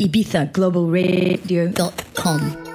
ibizaglobalradio.com.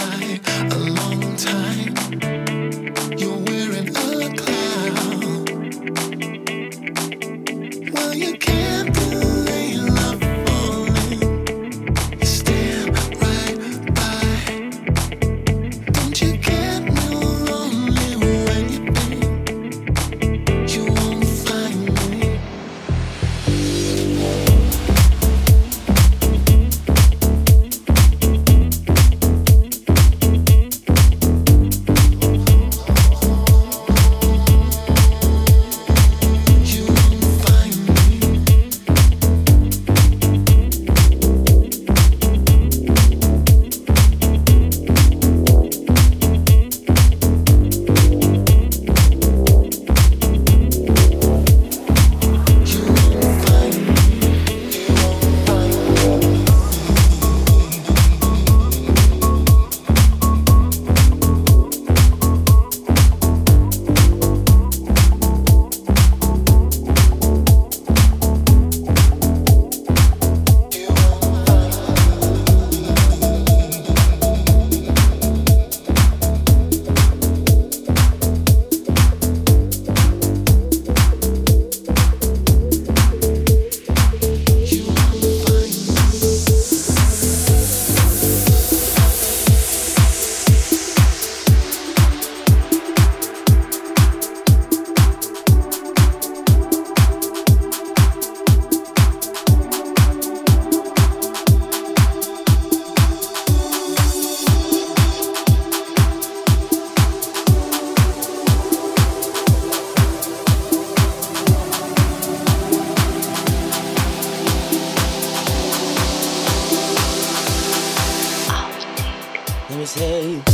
a long time. his.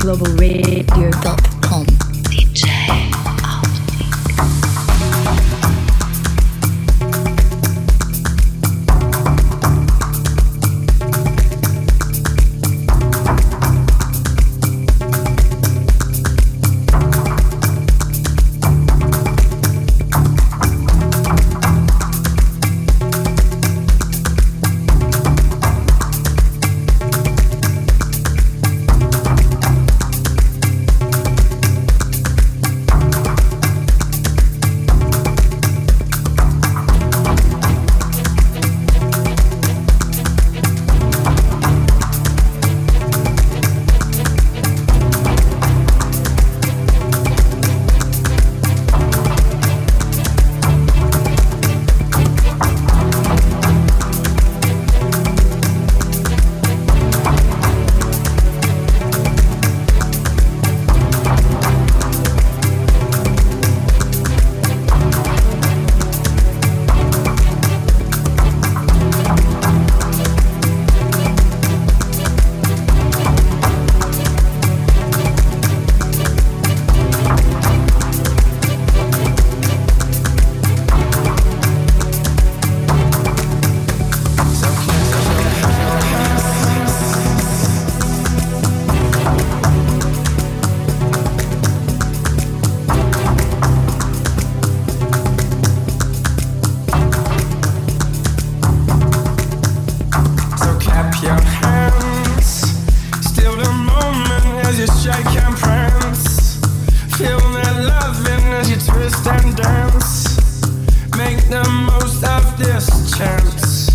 globalradio.com. the most of this chance.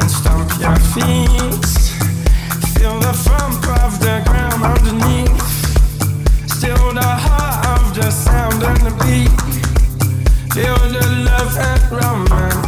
And stomp your feet. Feel the thump of the ground underneath. Still the heart of the sound and the beat. Feel the love and romance.